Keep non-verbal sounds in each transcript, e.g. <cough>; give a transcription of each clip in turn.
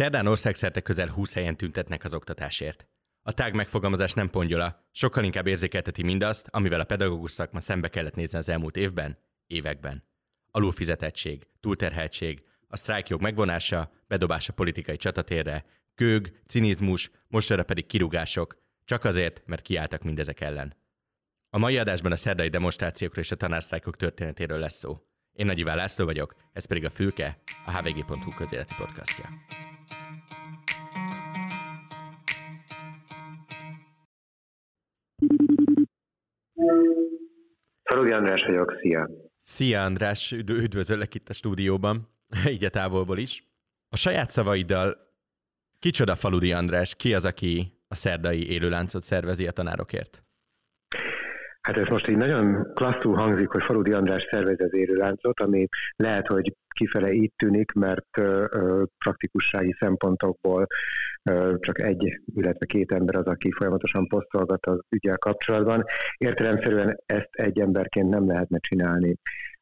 Szerdán országszerte közel 20 helyen tüntetnek az oktatásért. A tág megfogalmazás nem pongyola, sokkal inkább érzékelteti mindazt, amivel a pedagógus szakma szembe kellett nézni az elmúlt évben, években. Alulfizetettség, túlterheltség, a sztrájkjog megvonása, bedobása politikai csatatérre, kög, cinizmus, mostanra pedig kirúgások, csak azért, mert kiálltak mindezek ellen. A mai adásban a szerdai demonstrációkról és a tanársztrájkok történetéről lesz szó. Én Nagy Iván László vagyok, ez pedig a Fülke, a hvg.hu közéleti podcastja. Farogi András vagyok, szia! Szia András, üdvözöllek itt a stúdióban, <laughs> így a távolból is. A saját szavaiddal, kicsoda Faludi András, ki az, aki a szerdai élőláncot szervezi a tanárokért? Hát ez most így nagyon klasszul hangzik, hogy Faludi András szervezi az élőláncot, ami lehet, hogy kifele így tűnik, mert ö, ö, praktikussági szempontokból ö, csak egy, illetve két ember az, aki folyamatosan posztolgat az ügyel kapcsolatban. Értelemszerűen ezt egy emberként nem lehetne csinálni.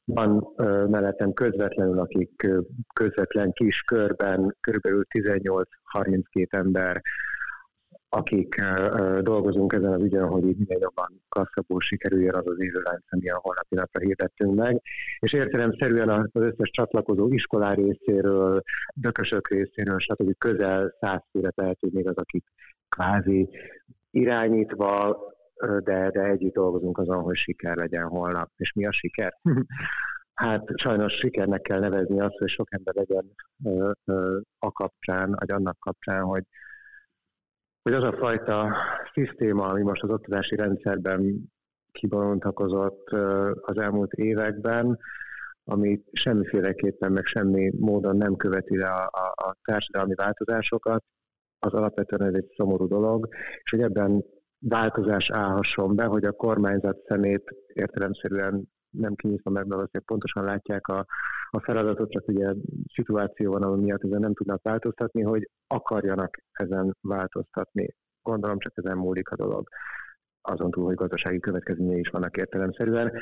Van ö, mellettem közvetlenül, akik ö, közvetlen kis körben, körülbelül 18-32 ember akik dolgozunk ezen az ügyen, hogy így minél jobban kasszabbul sikerüljön az az élőlánc, ami a holnapi napra hirdettünk meg. És értelemszerűen az összes csatlakozó iskolá részéről, dökösök részéről, stb. közel száz főre tehető még az, akik kvázi irányítva, de, de együtt dolgozunk azon, hogy siker legyen holnap. És mi a siker? <laughs> Hát sajnos sikernek kell nevezni azt, hogy sok ember legyen ö, a kapcsán, vagy annak kapcsán, hogy hogy az a fajta szisztéma, ami most az oktatási rendszerben kibontakozott az elmúlt években, ami semmiféleképpen, meg semmi módon nem követi le a, a, a társadalmi változásokat, az alapvetően ez egy szomorú dolog, és hogy ebben változás állhasson be, hogy a kormányzat szemét értelemszerűen nem kinyitva meg, mert azért pontosan látják a, a feladatot, csak ugye szituáció van, ami miatt ezen nem tudnak változtatni, hogy akarjanak ezen változtatni. Gondolom csak ezen múlik a dolog azon túl, hogy gazdasági következményei is vannak értelemszerűen,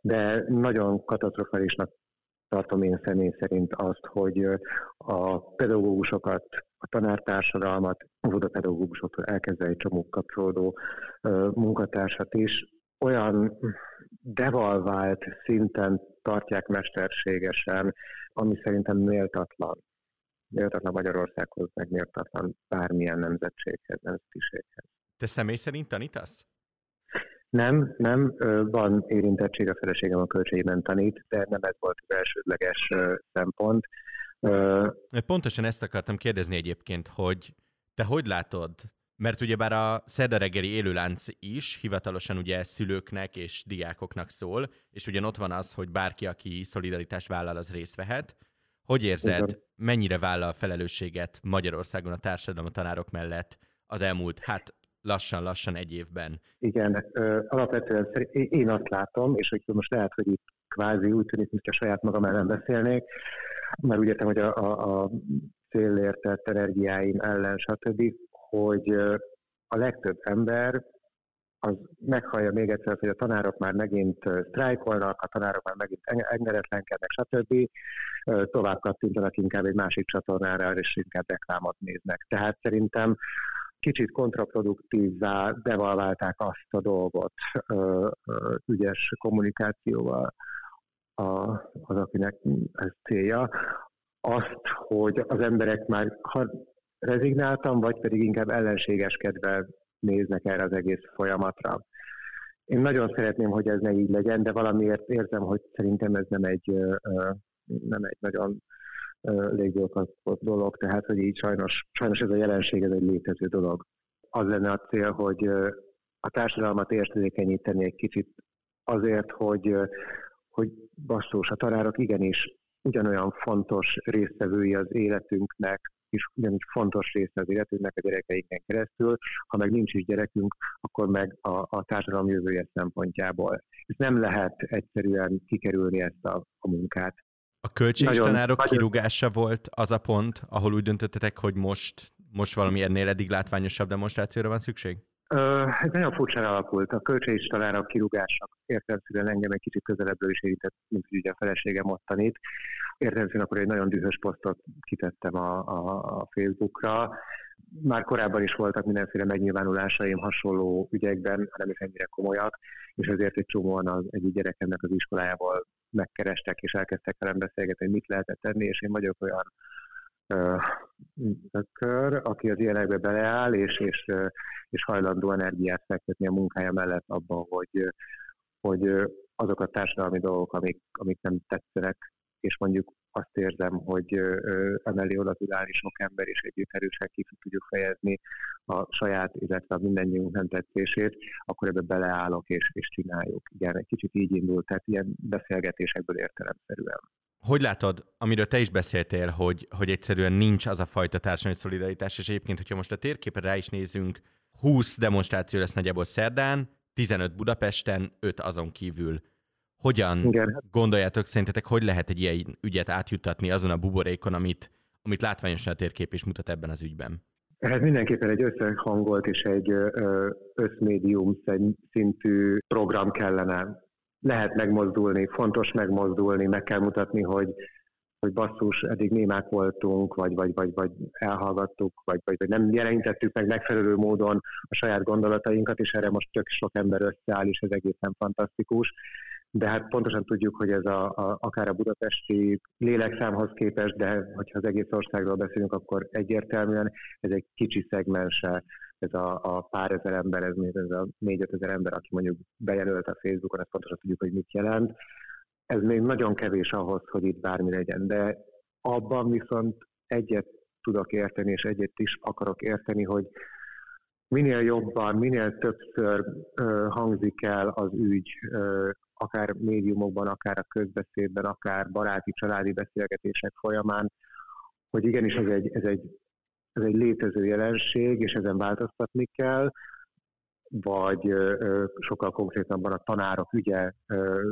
de nagyon katasztrofálisnak tartom én személy szerint azt, hogy a pedagógusokat, a tanártársadalmat, a pedagógusoktól elkezdve egy csomó kapcsolódó munkatársat is olyan devalvált szinten tartják mesterségesen, ami szerintem méltatlan. Méltatlan Magyarországhoz, meg méltatlan bármilyen nemzetséghez, nemzetiséghez. Te személy szerint tanítasz? Nem, nem, van érintettség, a feleségem a költségében tanít, de nem ez volt az elsődleges szempont. Pontosan ezt akartam kérdezni egyébként, hogy te hogy látod mert ugyebár a Szerda reggeli élőlánc is hivatalosan ugye szülőknek és diákoknak szól, és ugyan ott van az, hogy bárki, aki szolidaritást vállal, az részt vehet. Hogy érzed, Igen. mennyire vállal felelősséget Magyarországon a társadalom a tanárok mellett az elmúlt, hát lassan-lassan egy évben? Igen, alapvetően én azt látom, és hogy most lehet, hogy itt kvázi úgy tűnik, mintha saját magam ellen beszélnék, mert úgy értem, hogy a, a, a célértett energiáim ellen, stb hogy a legtöbb ember az meghallja még egyszer, hogy a tanárok már megint sztrájkolnak, a tanárok már megint engedetlenkednek, stb. Tovább kattintanak inkább egy másik csatornára, és inkább reklámot néznek. Tehát szerintem kicsit kontraproduktívvá devalválták azt a dolgot ügyes kommunikációval az, akinek ez célja, azt, hogy az emberek már, ha rezignáltam, vagy pedig inkább ellenségeskedve néznek erre az egész folyamatra. Én nagyon szeretném, hogy ez ne így legyen, de valamiért érzem, hogy szerintem ez nem egy, nem egy nagyon légjólkatott dolog, tehát hogy így sajnos, sajnos ez a jelenség, ez egy létező dolog. Az lenne a cél, hogy a társadalmat érzékenyíteni egy kicsit azért, hogy, hogy basszus, a tanárok igenis ugyanolyan fontos résztvevői az életünknek, is ugyanígy fontos része az életünknek a gyerekeinknek keresztül, ha meg nincs is gyerekünk, akkor meg a, a társadalom jövője szempontjából. Ez nem lehet egyszerűen kikerülni ezt a, a munkát. A költségtanárok kirúgása volt az a pont, ahol úgy döntöttetek, hogy most, most valami ennél eddig látványosabb demonstrációra van szükség? Ez nagyon furcsán alakult. A költségistalára kirúgások értelemszerűen engem egy kicsit közelebbről is érintett, mint ugye a feleségem ottanit. Értelemszerűen akkor egy nagyon dühös posztot kitettem a, a, a Facebookra. Már korábban is voltak mindenféle megnyilvánulásaim hasonló ügyekben, nem is ennyire komolyak, és ezért egy csomóan az egyik gyerekemnek az iskolájából megkerestek, és elkezdtek velem beszélgetni, hogy mit lehetett tenni, és én vagyok olyan kör, aki az ilyenekbe beleáll, és, és, és hajlandó energiát fektetni a munkája mellett abban, hogy, hogy azok a társadalmi dolgok, amik, amik nem tetszenek, és mondjuk azt érzem, hogy emellé oda tud állni sok ember, és együtt erősen ki tudjuk fejezni a saját, illetve a mindennyiunk nem tetszését, akkor ebbe beleállok és, és csináljuk. Igen, egy kicsit így indult, tehát ilyen beszélgetésekből értelemszerűen. Hogy látod, amiről te is beszéltél, hogy, hogy egyszerűen nincs az a fajta társadalmi szolidaritás, és egyébként, hogyha most a térképre rá is nézünk, 20 demonstráció lesz nagyjából szerdán, 15 Budapesten, 5 azon kívül. Hogyan Igen. gondoljátok, szerintetek, hogy lehet egy ilyen ügyet átjuttatni azon a buborékon, amit, amit látványosan a térkép is mutat ebben az ügyben? Ez mindenképpen egy összehangolt és egy összmédium szintű program kellene lehet megmozdulni, fontos megmozdulni, meg kell mutatni, hogy, hogy basszus, eddig némák voltunk, vagy, vagy, vagy, vagy elhallgattuk, vagy, vagy, vagy nem jelenítettük meg megfelelő módon a saját gondolatainkat, és erre most tök sok ember összeáll, és ez egészen fantasztikus. De hát pontosan tudjuk, hogy ez a, a, akár a budapesti lélekszámhoz képest, de hogyha az egész országról beszélünk, akkor egyértelműen ez egy kicsi szegmense ez a, a pár ezer ember, ez, ez a négy-öt ezer ember, aki mondjuk bejelölt a Facebookon, ezt pontosan tudjuk, hogy mit jelent. Ez még nagyon kevés ahhoz, hogy itt bármi legyen, de abban viszont egyet tudok érteni, és egyet is akarok érteni, hogy minél jobban, minél többször ö, hangzik el az ügy, ö, akár médiumokban, akár a közbeszédben, akár baráti, családi beszélgetések folyamán, hogy igenis ez egy, ez egy ez egy létező jelenség, és ezen változtatni kell, vagy sokkal konkrétabban a tanárok ügye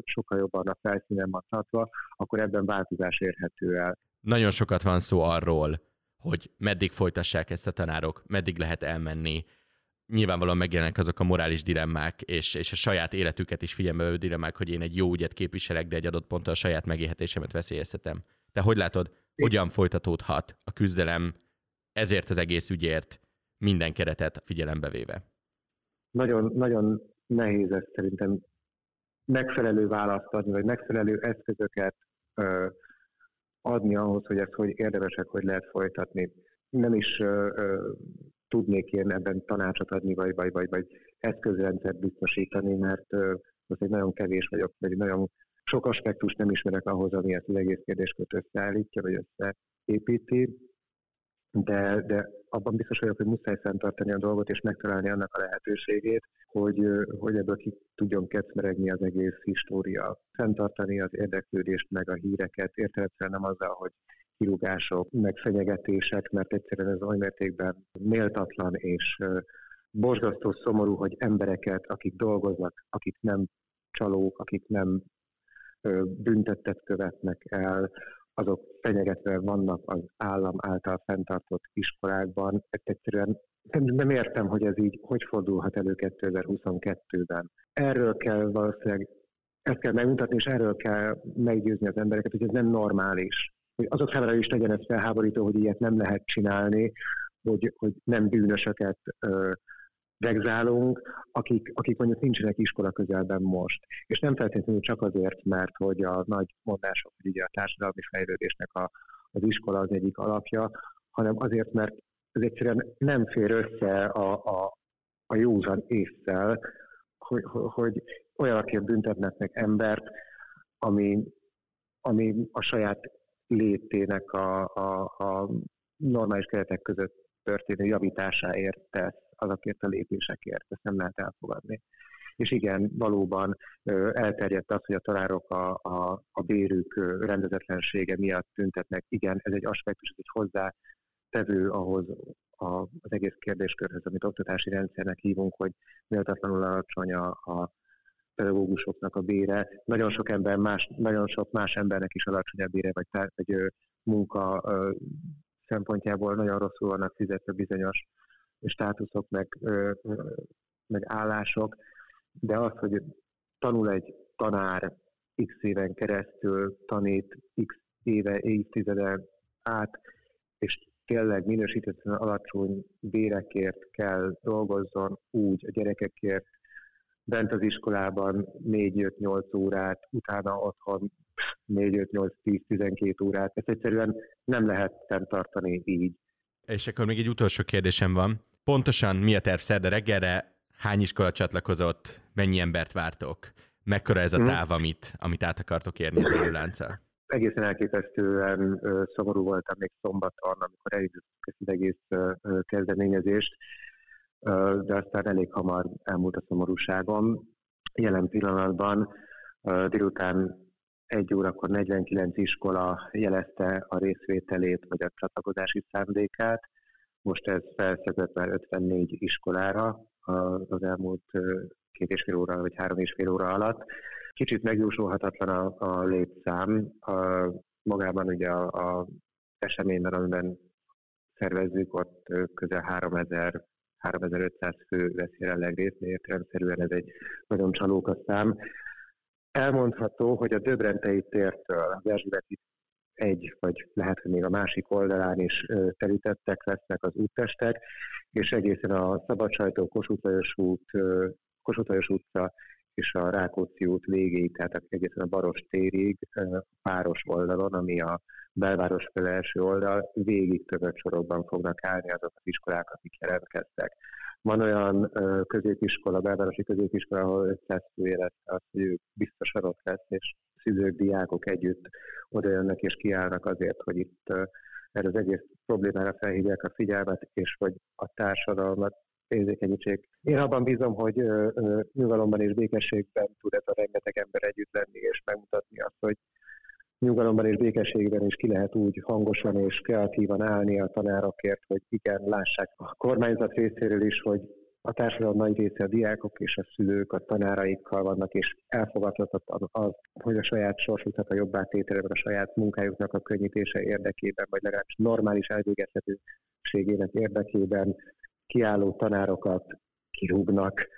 sokkal jobban a felszínen van tartva, akkor ebben változás érhető el. Nagyon sokat van szó arról, hogy meddig folytassák ezt a tanárok, meddig lehet elmenni. Nyilvánvalóan megjelennek azok a morális dilemmák, és, és a saját életüket is figyelme dilemmák, hogy én egy jó ügyet képviselek, de egy adott ponton a saját megélhetésemet veszélyeztetem. Te hogy látod, hogyan folytatódhat a küzdelem ezért az egész ügyért minden keretet figyelembe véve? Nagyon, nagyon nehéz ezt szerintem megfelelő választ adni, vagy megfelelő eszközöket ö, adni ahhoz, hogy ezt hogy érdemesek, hogy lehet folytatni. Nem is ö, ö, tudnék én ebben tanácsot adni, vagy, vagy, vagy, vagy eszközrendszert biztosítani, mert ö, az egy nagyon kevés vagyok, vagy nagyon sok aspektus nem ismerek ahhoz, ami ezt az egész kérdéskört összeállítja, vagy összeépíti de, de abban biztos vagyok, hogy muszáj fenntartani a dolgot, és megtalálni annak a lehetőségét, hogy, hogy ebből ki tudjon kecmeregni az egész história. Fenntartani az érdeklődést, meg a híreket, értelemszerűen nem azzal, hogy kirúgások, meg fenyegetések, mert egyszerűen ez oly mértékben méltatlan és borzasztó szomorú, hogy embereket, akik dolgoznak, akik nem csalók, akik nem büntettet követnek el, azok fenyegetve vannak az állam által fenntartott iskolákban. Ezt egyszerűen nem értem, hogy ez így hogy fordulhat elő 2022-ben. Erről kell valószínűleg, ezt kell megmutatni, és erről kell meggyőzni az embereket, hogy ez nem normális. Hogy azok számára is legyen ez felháborító, hogy ilyet nem lehet csinálni, hogy, hogy nem bűnösöket ö, vegzálunk, akik, akik mondjuk nincsenek iskola közelben most. És nem feltétlenül csak azért, mert hogy a nagy mondások, hogy ugye a társadalmi fejlődésnek a, az iskola az egyik alapja, hanem azért, mert ez egyszerűen nem fér össze a, a, a józan észszel, hogy, hogy olyanakért büntetnek embert, ami, ami a saját létének a, a, a normális keretek között történő javításáért tesz azokért a lépésekért, ezt nem lehet elfogadni. És igen, valóban elterjedt az, hogy a tanárok a, a, a bérük rendezetlensége miatt tüntetnek. Igen, ez egy aspektus, ez egy hozzá tevő ahhoz a, az egész kérdéskörhöz, amit oktatási rendszernek hívunk, hogy méltatlanul alacsony a, a pedagógusoknak a bére. Nagyon sok ember más, nagyon sok más embernek is alacsony a bére, vagy, vagy munka szempontjából nagyon rosszul vannak fizetve bizonyos státuszok, meg meg állások, de az, hogy tanul egy tanár x éven keresztül, tanít x éve, évtizede át, és tényleg minősítetlen alacsony bérekért kell dolgozzon úgy a gyerekekért, bent az iskolában 4-5-8 órát, utána otthon 4-5-8-10-12 órát. Ezt egyszerűen nem lehet tartani így. És akkor még egy utolsó kérdésem van. Pontosan mi a terv szerda reggelre? Hány iskola csatlakozott? Mennyi embert vártok? Mekkora ez a mhm. táv, amit, amit át akartok érni az élőlánccal? Egészen elképesztően szomorú voltam még szombaton, amikor elindítottuk ezt az egész kezdeményezést, de aztán elég hamar elmúlt a szomorúságom. Jelen pillanatban délután egy órakor 49 iskola jelezte a részvételét vagy a csatlakozási szándékát. Most ez felszedett már 54 iskolára az elmúlt két és fél óra vagy három és fél óra alatt. Kicsit megjósolhatatlan a, a létszám. A, magában ugye a, a eseményben, amiben szervezzük, ott közel 3000 3500 fő vesz jelenleg részt, értelemszerűen ez egy nagyon csalóka szám. Elmondható, hogy a Döbrentei tértől az Erzsébeti egy, vagy lehet, hogy még a másik oldalán is terítettek lesznek az úttestek, és egészen a Szabadsajtó Kossuth út, Kossuth utca és a Rákóczi út végéig, tehát egészen a Baros térig, páros oldalon, ami a belváros fele első oldal, végig többet sorokban fognak állni azok az iskolák, akik jelentkeztek. Van olyan középiskola, belvárosi középiskola, ahol 500 fő jelezte azt, hogy ők biztosan ott lesz, és szülők, diákok együtt oda jönnek és kiállnak azért, hogy itt erre az egész problémára felhívják a figyelmet, és hogy a társadalmat érzékenyítsék. Én abban bízom, hogy nyugalomban és békességben tud ez a rengeteg ember együtt lenni, és megmutatni azt, hogy nyugalomban és békességben is ki lehet úgy hangosan és kreatívan állni a tanárokért, hogy igen, lássák a kormányzat részéről is, hogy a társadalom nagy része a diákok és a szülők a tanáraikkal vannak, és elfogadhatatlan az, hogy a saját sorsuknak a jobbá tétele, a saját munkájuknak a könnyítése érdekében, vagy legalábbis normális elvégezhetőségének érdekében kiálló tanárokat kirúgnak.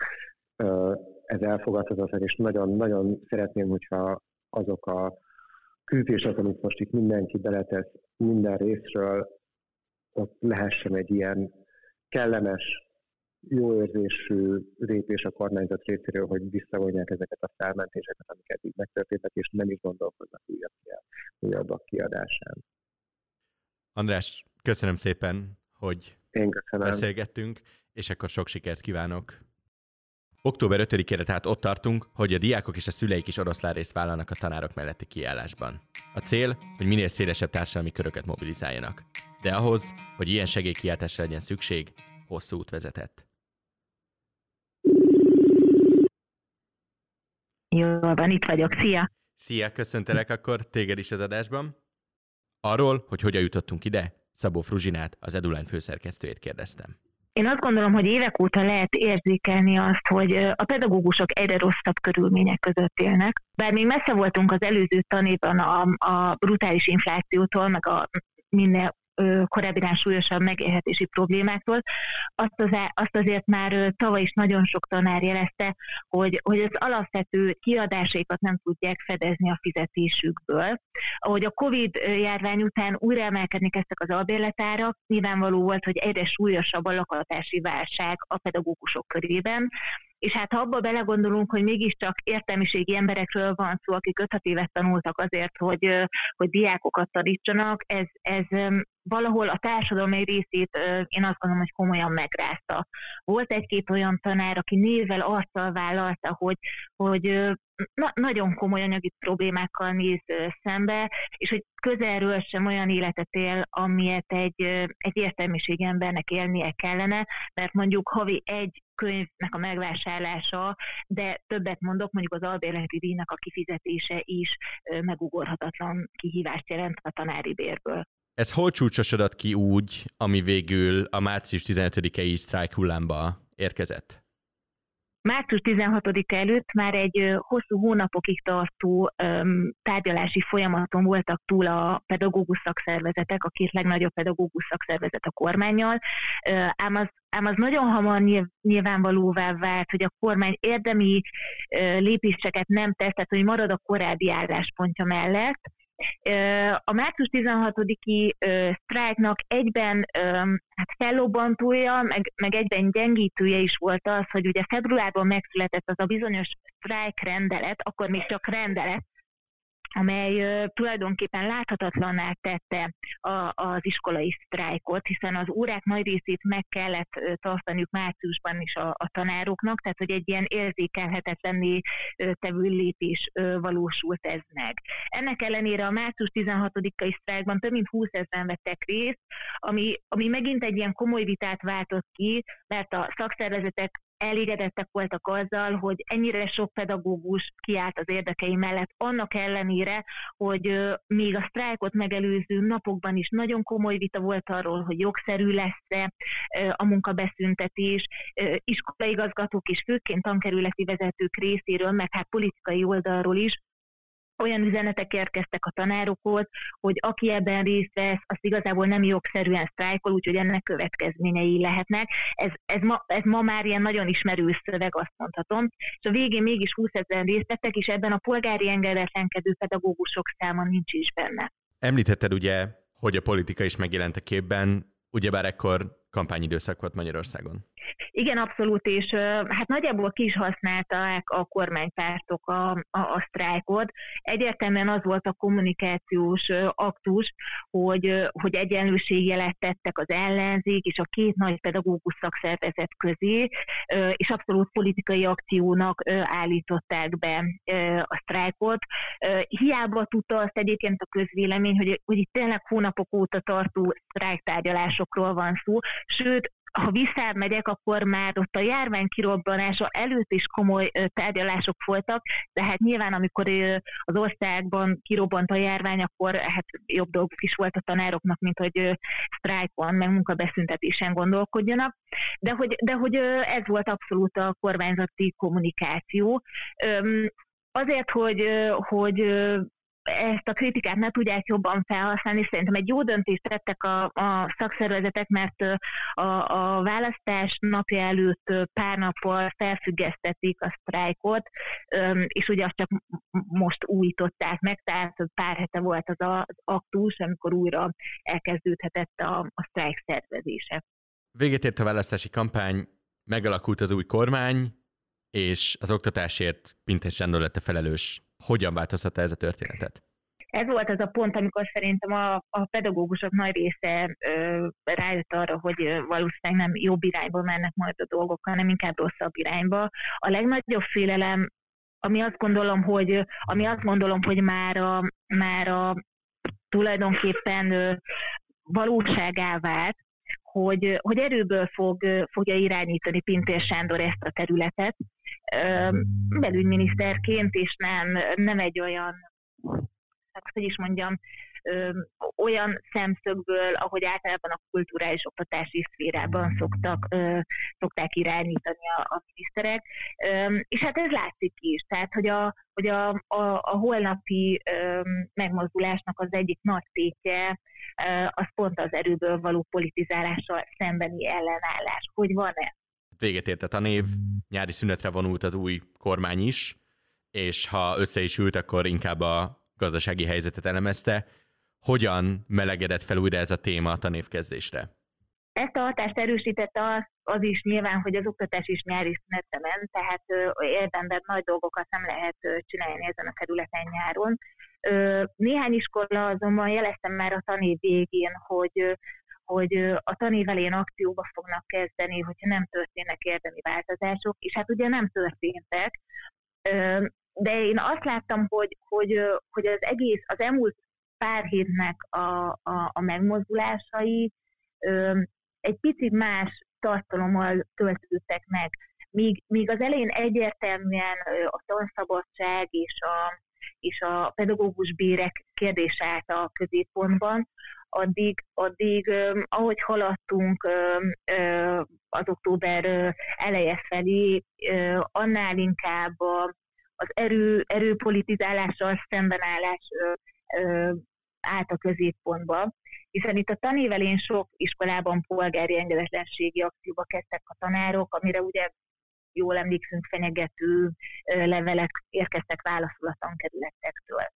Ez elfogadhatatlan, és nagyon-nagyon szeretném, hogyha azok a küldések, amit most itt mindenki beletesz minden részről, ott lehessen egy ilyen kellemes, jó érzésű lépés a kormányzat részéről, hogy visszavonják ezeket a felmentéseket, amiket így megtörténtek, és nem is gondolkoznak újabb, újabbak kiadásán. András, köszönöm szépen, hogy Én köszönöm. beszélgettünk, és akkor sok sikert kívánok Október 5-ére tehát ott tartunk, hogy a diákok és a szüleik is oroszlán részt vállalnak a tanárok melletti kiállásban. A cél, hogy minél szélesebb társadalmi köröket mobilizáljanak. De ahhoz, hogy ilyen segélykiáltásra legyen szükség, hosszú út vezetett. Jól van, itt vagyok. Szia! Szia, köszöntelek akkor téged is az adásban. Arról, hogy hogyan jutottunk ide, Szabó Fruzsinát, az Eduline főszerkesztőjét kérdeztem. Én azt gondolom, hogy évek óta lehet érzékelni azt, hogy a pedagógusok egyre rosszabb körülmények között élnek. Bár még messze voltunk az előző tanéban a, a brutális inflációtól, meg a minél korábbinál súlyosabb megélhetési problémáktól. Azt, az, azt azért már tavaly is nagyon sok tanár jelezte, hogy, hogy az alapvető kiadásaikat nem tudják fedezni a fizetésükből. Ahogy a Covid járvány után újra emelkedni kezdtek az albérletárak, nyilvánvaló volt, hogy egyre súlyosabb a lakatási válság a pedagógusok körében, és hát ha abba belegondolunk, hogy mégiscsak értelmiségi emberekről van szó, akik 5 évet tanultak azért, hogy, hogy diákokat tanítsanak, ez, ez valahol a társadalom egy részét én azt gondolom, hogy komolyan megrázta. Volt egy-két olyan tanár, aki névvel arccal vállalta, hogy, hogy na, nagyon komoly anyagi problémákkal néz szembe, és hogy közelről sem olyan életet él, amilyet egy, egy értelmiség embernek élnie kellene, mert mondjuk havi egy könyvnek a megvásárlása, de többet mondok, mondjuk az albérleti díjnak a kifizetése is megugorhatatlan kihívást jelent a tanári bérből. Ez hol csúcsosodott ki úgy, ami végül a március 15-i sztrájk hullámba érkezett? Március 16 előtt már egy hosszú hónapokig tartó tárgyalási folyamaton voltak túl a pedagógus szakszervezetek, a két legnagyobb pedagógus szakszervezet a kormányjal, ám az ám az nagyon hamar nyilvánvalóvá vált, hogy a kormány érdemi lépéseket nem tesz, tehát hogy marad a korábbi álláspontja mellett, a március 16-i sztrájknak egyben hát fellobbantója, meg, meg egyben gyengítője is volt az, hogy ugye februárban megszületett az a bizonyos sztrájk rendelet, akkor még csak rendelet, amely tulajdonképpen láthatatlanná tette a, az iskolai sztrájkot, hiszen az órák nagy részét meg kellett tartaniuk márciusban is a, a tanároknak, tehát hogy egy ilyen érzékelhetetlenné tevő lépés valósult ez meg. Ennek ellenére a március 16-ai sztrájkban több mint 20 ezeren vettek részt, ami, ami megint egy ilyen komoly vitát váltott ki, mert a szakszervezetek elégedettek voltak azzal, hogy ennyire sok pedagógus kiállt az érdekei mellett, annak ellenére, hogy még a sztrájkot megelőző napokban is nagyon komoly vita volt arról, hogy jogszerű lesz-e a munkabeszüntetés, iskolaigazgatók és főként tankerületi vezetők részéről, meg hát politikai oldalról is olyan üzenetek érkeztek a tanárokhoz, hogy aki ebben részt vesz, az igazából nem jogszerűen sztrájkol, úgyhogy ennek következményei lehetnek. Ez, ez, ma, ez ma már ilyen nagyon ismerő szöveg, azt mondhatom. És a végén mégis 20 ezer részt vettek, és ebben a polgári engedetlenkedő pedagógusok száma nincs is benne. Említetted ugye, hogy a politika is megjelent a képben, ugyebár ekkor kampányidőszak volt Magyarországon. Igen, abszolút, és hát nagyjából ki is használták a kormánypártok a, a, a sztrájkot. Egyértelműen az volt a kommunikációs aktus, hogy, hogy egyenlőségjelet tettek az ellenzék és a két nagy pedagógus szakszervezet közé, és abszolút politikai akciónak állították be a sztrájkot. Hiába tudta azt egyébként a közvélemény, hogy, hogy itt tényleg hónapok óta tartó sztrájktárgyalásokról van szó, sőt, ha visszamegyek, akkor már ott a járvány kirobbanása előtt is komoly tárgyalások voltak, de hát nyilván, amikor az országban kirobbant a járvány, akkor hát jobb dolguk is volt a tanároknak, mint hogy sztrájkon, meg munkabeszüntetésen gondolkodjanak. De hogy, de hogy ez volt abszolút a kormányzati kommunikáció. Azért, hogy, hogy ezt a kritikát ne tudják jobban felhasználni. Szerintem egy jó döntést tettek a, a szakszervezetek, mert a, a választás napja előtt pár nappal felfüggesztették a sztrájkot, és ugye azt csak most újították meg, tehát pár hete volt az az aktus, amikor újra elkezdődhetett a, a sztrájk szervezése. Véget ért a választási kampány, megalakult az új kormány, és az oktatásért Pintés Sándor lett a felelős hogyan változtatta ez a történetet? Ez volt az a pont, amikor szerintem a, a pedagógusok nagy része ö, rájött arra, hogy valószínűleg nem jobb irányba mennek majd a dolgok, hanem inkább rosszabb irányba. A legnagyobb félelem, ami azt gondolom, hogy, ami azt gondolom, hogy már a, már a tulajdonképpen ö, valóságá vált, hogy, hogy erőből fog, fogja irányítani Pintér Sándor ezt a területet, belügyminiszterként, és nem, nem egy olyan, hát hogy is mondjam, olyan szemszögből, ahogy általában a kulturális oktatási szférában szoktak, szokták irányítani a, a miniszterek. És hát ez látszik is, tehát hogy a, hogy a, a, a holnapi megmozdulásnak az egyik nagy tétje, az pont az erőből való politizálással szembeni ellenállás. Hogy van-e? Véget ért a tanév, nyári szünetre vonult az új kormány is, és ha össze is ült, akkor inkább a gazdasági helyzetet elemezte. Hogyan melegedett fel újra ez a téma a tanévkezdésre? Ezt a hatást erősítette az, az is nyilván, hogy az oktatás is nyári szünetre ment, tehát érdemben nagy dolgokat nem lehet csinálni ezen a területen nyáron. Néhány iskola azonban jeleztem már a tanév végén, hogy hogy a tanév elén akcióba fognak kezdeni, hogyha nem történnek érdemi változások, és hát ugye nem történtek. De én azt láttam, hogy, hogy, hogy az egész, az elmúlt pár hétnek a, a, a megmozdulásai egy picit más tartalommal töltődtek meg. Míg, míg az elején egyértelműen a tanszabadság és a, és a pedagógus bérek kérdése állt a középpontban, addig, addig ahogy haladtunk az október eleje felé, annál inkább az erő, erőpolitizálással szembenállás állt a középpontba, Hiszen itt a tanévelén sok iskolában polgári engedetlenségi akcióba kezdtek a tanárok, amire ugye jól emlékszünk, fenyegető levelek érkeztek válaszolatlan kerületektől.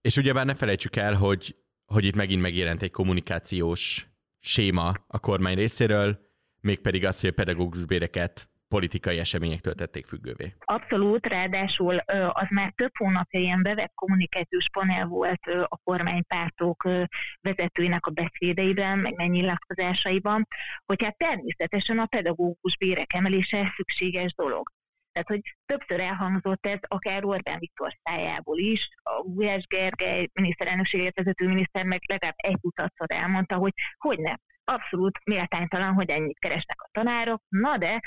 És ugyebár ne felejtsük el, hogy, hogy itt megint megjelent egy kommunikációs séma a kormány részéről, mégpedig az, hogy a pedagógus béreket politikai eseményektől tették függővé. Abszolút, ráadásul az már több hónapja ilyen bevett kommunikációs panel volt a kormánypártok vezetőinek a beszédeiben, meg nyilatkozásaiban, hogy hát természetesen a pedagógus bérek emelése szükséges dolog. Tehát, hogy többször elhangzott ez akár Orbán Viktor szájából is, a Gulyás Gergely miniszterelnökséget vezető miniszter meg legalább egy tudatszor elmondta, hogy hogy ne, abszolút méltánytalan, hogy ennyit keresnek a tanárok, na de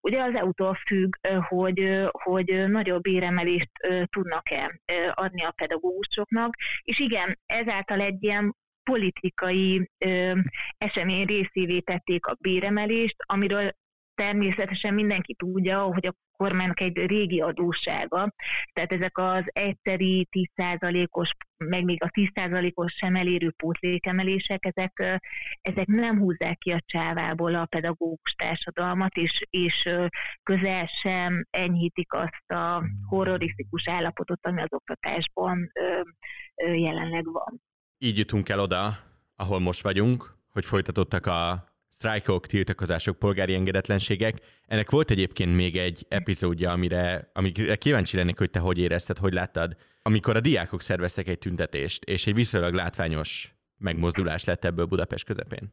Ugye az EU-tól függ, hogy, hogy nagyobb béremelést tudnak-e adni a pedagógusoknak, és igen, ezáltal egy ilyen politikai ö, esemény részévé tették a béremelést, amiről természetesen mindenki tudja, hogy a kormánynak egy régi adóssága, tehát ezek az egyszeri 10%-os, meg még a 10%-os sem elérő pótlékemelések, ezek, ezek nem húzzák ki a csávából a pedagógus társadalmat, és, és közel sem enyhítik azt a horrorisztikus állapotot, ami az oktatásban jelenleg van. Így jutunk el oda, ahol most vagyunk, hogy folytatottak a sztrájkok, tiltakozások, polgári engedetlenségek. Ennek volt egyébként még egy epizódja, amire, amire kíváncsi lennék, hogy te hogy érezted, hogy láttad, amikor a diákok szerveztek egy tüntetést, és egy viszonylag látványos megmozdulás lett ebből Budapest közepén.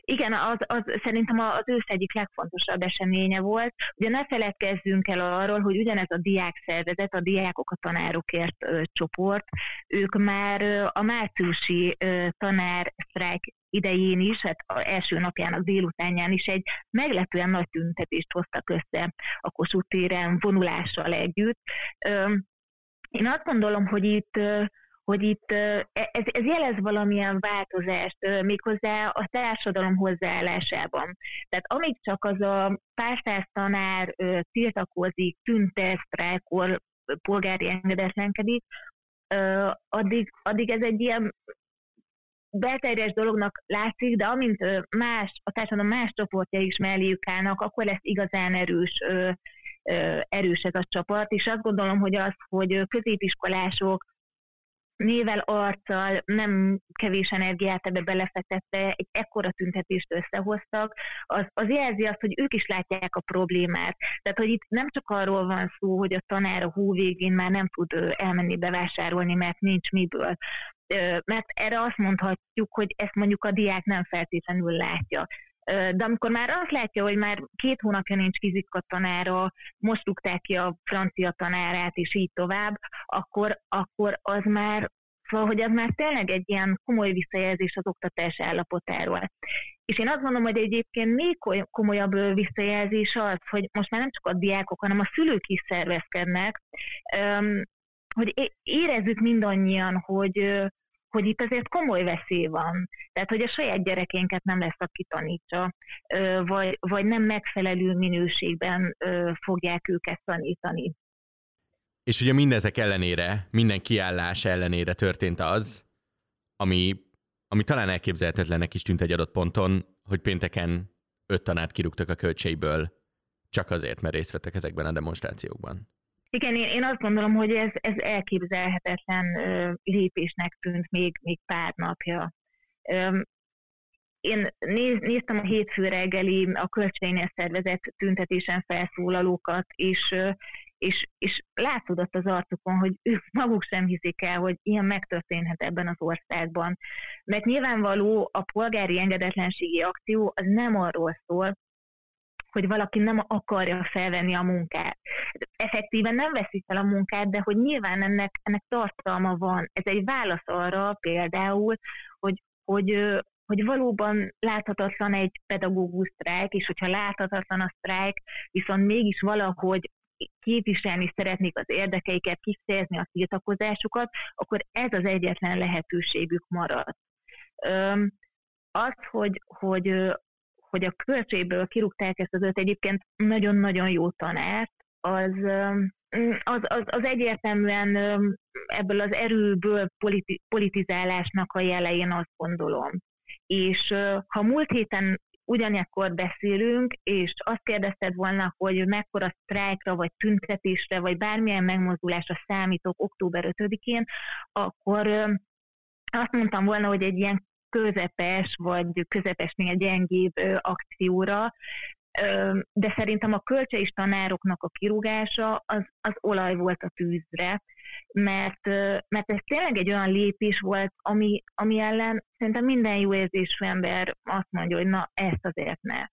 Igen, az, az szerintem az ősz egyik legfontosabb eseménye volt. Ugye ne feledkezzünk el arról, hogy ugyanez a diák szervezet, a diákok a tanárokért ö, csoport, ők már ö, a márciusi tanár sztrájk idején is, hát az első napjának délutánján is egy meglepően nagy tüntetést hoztak össze a Kossuth téren vonulással együtt. Én azt gondolom, hogy itt hogy itt e, ez, ez jelez valamilyen változást méghozzá a társadalom hozzáállásában. Tehát amíg csak az a pár száz tanár tiltakozik, tüntet, sztrájkol, polgári engedetlenkedik, addig, addig ez egy ilyen belterjes dolognak látszik, de amint más, a társadalom más csoportja is melléjük állnak, akkor lesz igazán erős, erős ez a csapat, és azt gondolom, hogy az, hogy középiskolások nével, arccal, nem kevés energiát ebbe belefetette, egy ekkora tüntetést összehoztak, az, az jelzi azt, hogy ők is látják a problémát. Tehát, hogy itt nem csak arról van szó, hogy a tanár a hó végén már nem tud elmenni bevásárolni, mert nincs miből, mert erre azt mondhatjuk, hogy ezt mondjuk a diák nem feltétlenül látja. De amikor már azt látja, hogy már két hónapja nincs fizika tanára, most rúgták ki a francia tanárát, és így tovább, akkor, akkor az már Szóval, hogy az már tényleg egy ilyen komoly visszajelzés az oktatás állapotáról. És én azt gondolom, hogy egyébként még komolyabb visszajelzés az, hogy most már nem csak a diákok, hanem a szülők is szervezkednek, hogy érezzük mindannyian, hogy, hogy itt azért komoly veszély van. Tehát, hogy a saját gyerekénket nem lesz, aki tanítsa, vagy, vagy nem megfelelő minőségben fogják őket tanítani. És ugye mindezek ellenére, minden kiállás ellenére történt az, ami, ami talán elképzelhetetlennek is tűnt egy adott ponton, hogy pénteken öt tanárt kirúgtak a költségből, csak azért, mert részt vettek ezekben a demonstrációkban. Igen, én, én azt gondolom, hogy ez, ez elképzelhetetlen ö, lépésnek tűnt még, még pár napja. Ö, én néz, néztem a hétfő reggeli a költségnél szervezett tüntetésen felszólalókat, és, és, és látszódott az arcukon, hogy ők maguk sem hiszik el, hogy ilyen megtörténhet ebben az országban. Mert nyilvánvaló a polgári engedetlenségi akció az nem arról szól, hogy valaki nem akarja felvenni a munkát. Effektíven nem veszik fel a munkát, de hogy nyilván ennek, ennek tartalma van. Ez egy válasz arra például, hogy, hogy, hogy valóban láthatatlan egy pedagógus sztrájk, és hogyha láthatatlan a sztrájk, viszont mégis valahogy képviselni szeretnék az érdekeiket, kifejezni a tiltakozásukat, akkor ez az egyetlen lehetőségük marad. Az, hogy, hogy, hogy a költségből kirúgták ezt az öt egyébként nagyon-nagyon jó tanárt, az, az, az, az egyértelműen ebből az erőből politi, politizálásnak a jelején azt gondolom. És ha múlt héten ugyanekkor beszélünk, és azt kérdezted volna, hogy mekkora sztrájkra, vagy tüntetésre, vagy bármilyen megmozdulásra számítok október 5-én, akkor azt mondtam volna, hogy egy ilyen közepes, vagy közepesnél gyengébb akcióra, de szerintem a kölcsei tanároknak a kirúgása az, az olaj volt a tűzre, mert, mert ez tényleg egy olyan lépés volt, ami, ami ellen szerintem minden jó érzésű ember azt mondja, hogy na, ezt azért ne.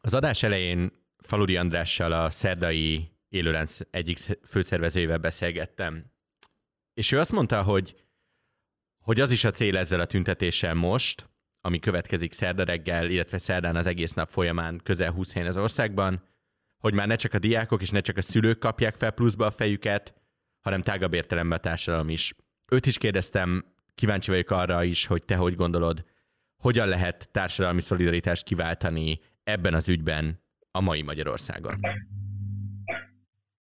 Az adás elején Faludi Andrással a szerdai élőlánc egyik főszervezőjével beszélgettem, és ő azt mondta, hogy, hogy az is a cél ezzel a tüntetéssel most, ami következik szerda reggel, illetve szerdán az egész nap folyamán közel 20 helyen az országban, hogy már ne csak a diákok és ne csak a szülők kapják fel pluszba a fejüket, hanem tágabb értelemben a társadalom is. Őt is kérdeztem, kíváncsi vagyok arra is, hogy te hogy gondolod, hogyan lehet társadalmi szolidaritást kiváltani ebben az ügyben a mai Magyarországon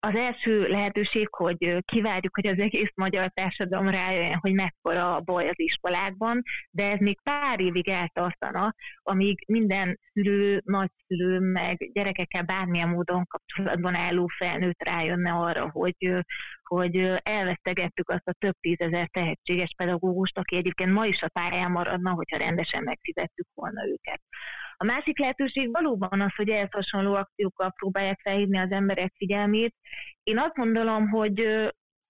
az első lehetőség, hogy kivárjuk, hogy az egész magyar társadalom rájön, hogy mekkora a baj az iskolákban, de ez még pár évig eltartana, amíg minden szülő, nagyszülő, meg gyerekekkel bármilyen módon kapcsolatban álló felnőtt rájönne arra, hogy, hogy elvesztegettük azt a több tízezer tehetséges pedagógust, aki egyébként ma is a pályán maradna, hogyha rendesen megfizettük volna őket. A másik lehetőség valóban az, hogy ehhez hasonló akciókkal próbálják felhívni az emberek figyelmét. Én azt gondolom, hogy,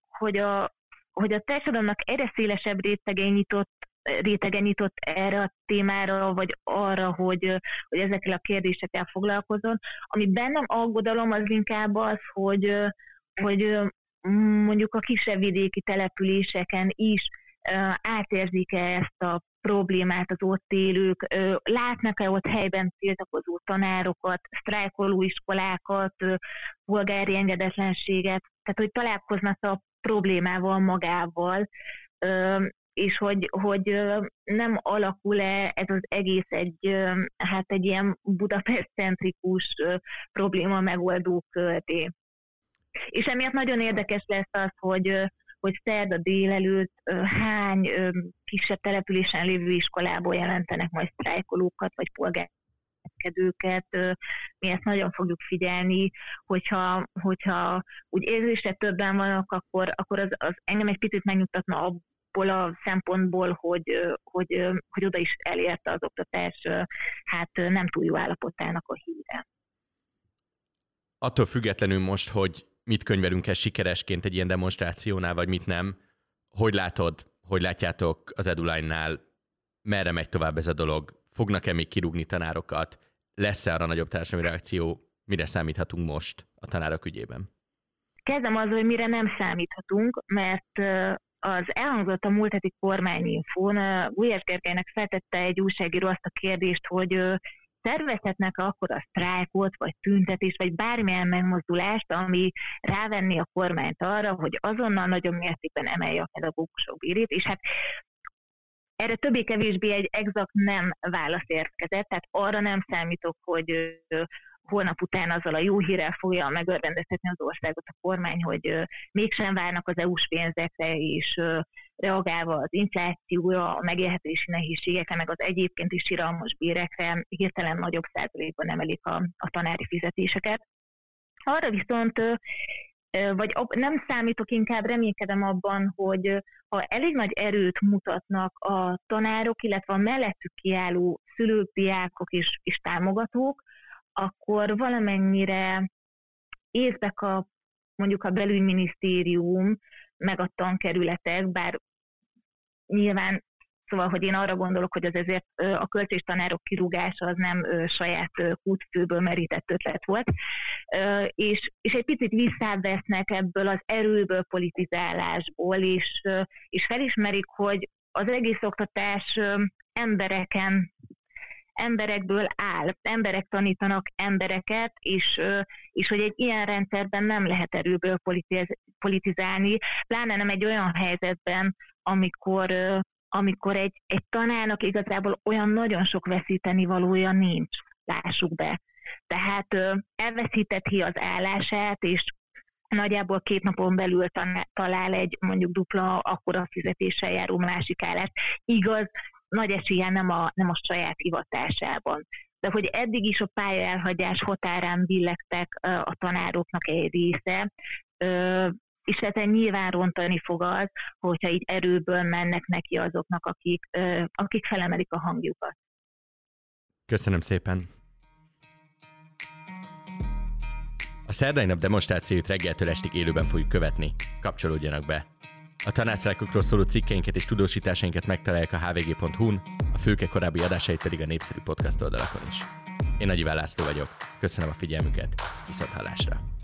hogy, a, hogy a társadalomnak egyre szélesebb rétege nyitott rétege nyitott erre a témára, vagy arra, hogy, hogy ezekkel a kérdésekkel foglalkozon. Ami bennem aggodalom, az inkább az, hogy, hogy mondjuk a kisebb vidéki településeken is átérzik-e ezt a problémát az ott élők, látnak-e ott helyben tiltakozó tanárokat, sztrájkoló iskolákat, polgári engedetlenséget, tehát hogy találkoznak a problémával magával, és hogy, hogy nem alakul-e ez az egész egy, hát egy ilyen Budapest-centrikus probléma megoldó költé. És emiatt nagyon érdekes lesz az, hogy, hogy szerda délelőtt hány kisebb településen lévő iskolából jelentenek majd sztrájkolókat, vagy polgárkedőket. Mi ezt nagyon fogjuk figyelni, hogyha, hogyha úgy érzésre többen vannak, akkor, akkor az, az engem egy picit megnyugtatna abból a szempontból, hogy, hogy, hogy oda is elérte az oktatás hát nem túl jó állapotának a híre. Attól függetlenül most, hogy mit könyvelünk el sikeresként egy ilyen demonstrációnál, vagy mit nem. Hogy látod, hogy látjátok az Eduline-nál, merre megy tovább ez a dolog? Fognak-e még kirúgni tanárokat? Lesz-e arra nagyobb társadalmi reakció? Mire számíthatunk most a tanárok ügyében? Kezdem azzal, hogy mire nem számíthatunk, mert az elhangzott a múlt heti kormányinfón, Gulyás Gergelynek feltette egy újságíró azt a kérdést, hogy szervezhetnek akkor a sztrájkot, vagy tüntetés, vagy bármilyen megmozdulást, ami rávenni a kormányt arra, hogy azonnal nagyon mértékben emelje a pedagógusok bírét, és hát erre többé-kevésbé egy exakt nem válasz érkezett, tehát arra nem számítok, hogy holnap után azzal a jó hírrel fogja megörvendeztetni az országot a kormány, hogy mégsem várnak az EU-s pénzekre, és reagálva az inflációra, a megélhetési nehézségekre, meg az egyébként is iralmas bérekre hirtelen nagyobb százalékban emelik a, a tanári fizetéseket. Arra viszont vagy nem számítok, inkább reménykedem abban, hogy ha elég nagy erőt mutatnak a tanárok, illetve a mellettük kiálló szülők, diákok és, és támogatók, akkor valamennyire észbe kap mondjuk a belügyminisztérium, meg a tankerületek, bár nyilván Szóval, hogy én arra gondolok, hogy az ezért a költéstanárok kirúgása az nem saját kútfőből merített ötlet volt, és, és egy picit visszavesznek ebből az erőből, politizálásból, és, és felismerik, hogy az egész oktatás embereken emberekből áll, emberek tanítanak embereket, és, és hogy egy ilyen rendszerben nem lehet erőből politizálni, pláne nem egy olyan helyzetben, amikor, amikor egy, egy tanárnak igazából olyan nagyon sok veszíteni valója nincs, lássuk be. Tehát elveszíteti az állását, és nagyjából két napon belül talál egy mondjuk dupla akkora fizetéssel járó másik állást. Igaz, nagy esélye nem a, nem a saját hivatásában. De hogy eddig is a pálya elhagyás határán billegtek a tanároknak egy része, és hát nyilván rontani fog az, hogyha így erőből mennek neki azoknak, akik, akik felemelik a hangjukat. Köszönöm szépen! A szerdai nap demonstrációt reggeltől estig élőben fogjuk követni. Kapcsolódjanak be! A tanársztrákokról szóló cikkeinket és tudósításainkat megtalálják a hvg.hu-n, a főke korábbi adásait pedig a népszerű podcast oldalakon is. Én Nagy László vagyok. Köszönöm a figyelmüket, viszont hallásra!